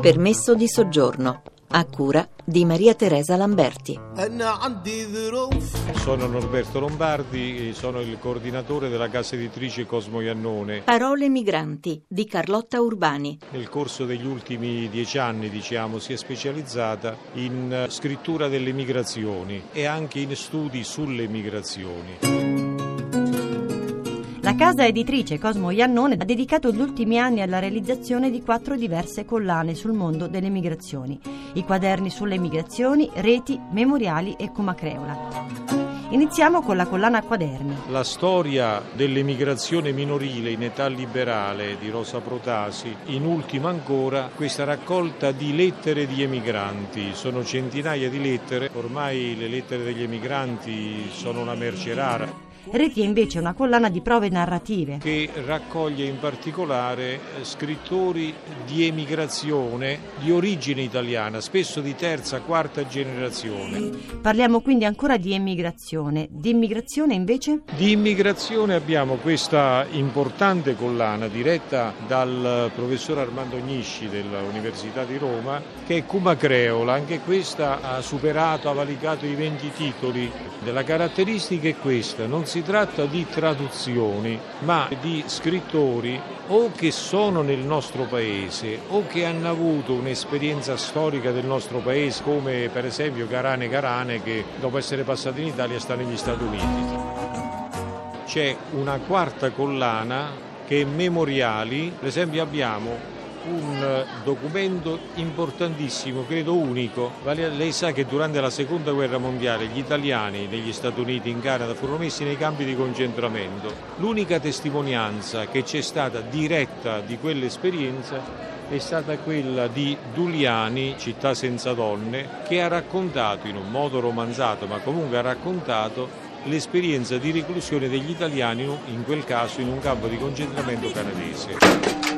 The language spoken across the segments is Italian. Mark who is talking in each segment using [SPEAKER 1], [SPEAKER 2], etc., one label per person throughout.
[SPEAKER 1] Permesso di soggiorno a cura di Maria Teresa Lamberti.
[SPEAKER 2] Sono Norberto Lombardi, sono il coordinatore della casa editrice Cosmo Iannone.
[SPEAKER 1] Parole migranti di Carlotta Urbani.
[SPEAKER 2] Nel corso degli ultimi dieci anni, diciamo, si è specializzata in scrittura delle migrazioni e anche in studi sulle migrazioni.
[SPEAKER 3] La casa editrice Cosmo Iannone ha dedicato gli ultimi anni alla realizzazione di quattro diverse collane sul mondo delle migrazioni. I quaderni sulle migrazioni, reti, memoriali e Comacreola. Iniziamo con la collana Quaderni.
[SPEAKER 2] La storia dell'emigrazione minorile in età liberale di Rosa Protasi, in ultima ancora questa raccolta di lettere di emigranti, sono centinaia di lettere, ormai le lettere degli emigranti sono una merce rara.
[SPEAKER 3] Reti è invece una collana di prove narrative
[SPEAKER 2] che raccoglie in particolare eh, scrittori di emigrazione di origine italiana, spesso di terza, quarta generazione.
[SPEAKER 3] Parliamo quindi ancora di emigrazione. Di immigrazione invece?
[SPEAKER 2] Di immigrazione abbiamo questa importante collana diretta dal professor Armando Gnisci dell'Università di Roma che è Cuma Creola, anche questa ha superato, ha valicato i 20 titoli. La caratteristica è questa, non si tratta di traduzioni, ma di scrittori o che sono nel nostro paese o che hanno avuto un'esperienza storica del nostro paese, come per esempio Carane Carane che dopo essere passati in Italia sta negli Stati Uniti. C'è una quarta collana che è memoriali, per esempio abbiamo un documento importantissimo, credo unico. Lei sa che durante la seconda guerra mondiale gli italiani negli Stati Uniti, in Canada, furono messi nei campi di concentramento. L'unica testimonianza che c'è stata diretta di quell'esperienza è stata quella di Duliani, Città senza donne, che ha raccontato in un modo romanzato, ma comunque ha raccontato l'esperienza di reclusione degli italiani, in quel caso in un campo di concentramento canadese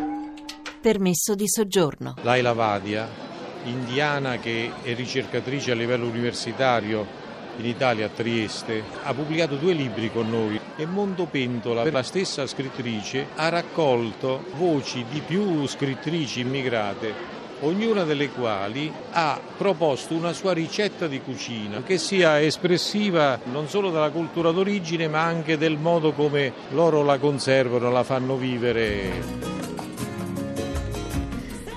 [SPEAKER 1] permesso di soggiorno.
[SPEAKER 2] Laila Vadia, indiana che è ricercatrice a livello universitario in Italia a Trieste, ha pubblicato due libri con noi e Mondo Pentola, la stessa scrittrice, ha raccolto voci di più scrittrici immigrate ognuna delle quali ha proposto una sua ricetta di cucina che sia espressiva non solo della cultura d'origine ma anche del modo come loro la conservano, la fanno vivere.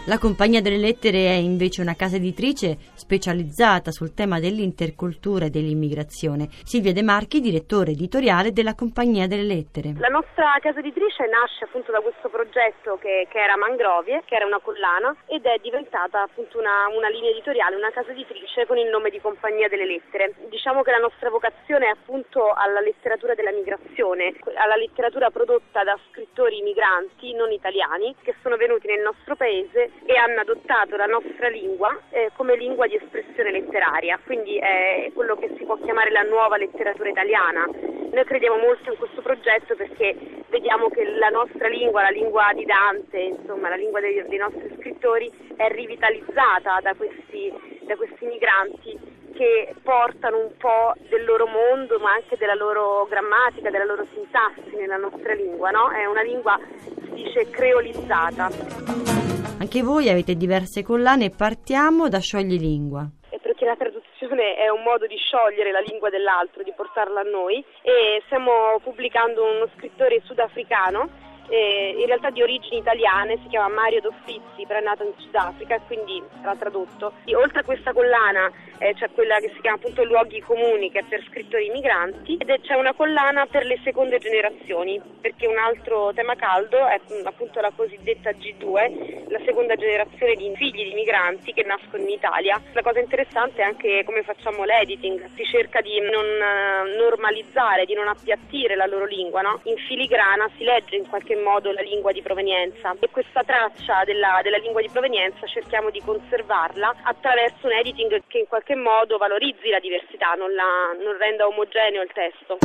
[SPEAKER 3] La Compagnia delle Lettere è invece una casa editrice specializzata sul tema dell'intercultura e dell'immigrazione. Silvia De Marchi, direttore editoriale della Compagnia delle Lettere.
[SPEAKER 4] La nostra casa editrice nasce appunto da questo progetto che, che era Mangrovie, che era una collana, ed è diventata appunto una, una linea editoriale, una casa editrice con il nome di Compagnia delle Lettere. Diciamo che la nostra vocazione è appunto alla letteratura della migrazione, alla letteratura prodotta da scrittori migranti non italiani che sono venuti nel nostro paese e hanno adottato la nostra lingua eh, come lingua di espressione letteraria, quindi è quello che si può chiamare la nuova letteratura italiana. Noi crediamo molto in questo progetto perché vediamo che la nostra lingua, la lingua di Dante, insomma la lingua dei, dei nostri scrittori è rivitalizzata da questi, da questi migranti che portano un po' del loro mondo ma anche della loro grammatica, della loro sintassi nella nostra lingua, no? È una lingua, si dice, creolizzata.
[SPEAKER 3] Anche voi avete diverse collane, partiamo da Sciogli Lingua.
[SPEAKER 4] È perché la traduzione è un modo di sciogliere la lingua dell'altro, di portarla a noi e stiamo pubblicando uno scrittore sudafricano eh, in realtà di origini italiane, si chiama Mario Doffizzi, però è nato in Sudafrica e quindi sarà tradotto. E oltre a questa collana eh, c'è quella che si chiama appunto Luoghi Comuni che è per scrittori migranti ed c'è una collana per le seconde generazioni perché un altro tema caldo è mm, appunto la cosiddetta G2, la seconda generazione di figli di migranti che nascono in Italia. La cosa interessante è anche come facciamo l'editing, si cerca di non eh, normalizzare, di non appiattire la loro lingua, no? in filigrana si legge in qualche modo la lingua di provenienza e questa traccia della, della lingua di provenienza cerchiamo di conservarla attraverso un editing che in qualche modo valorizzi la diversità, non, la, non renda omogeneo il testo.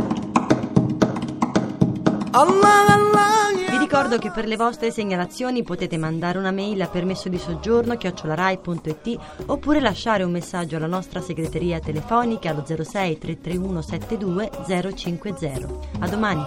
[SPEAKER 3] Vi ricordo che per le vostre segnalazioni potete mandare una mail a permesso di soggiorno chiocciolarai.it oppure lasciare un messaggio alla nostra segreteria telefonica allo 06 331 72 050. A domani!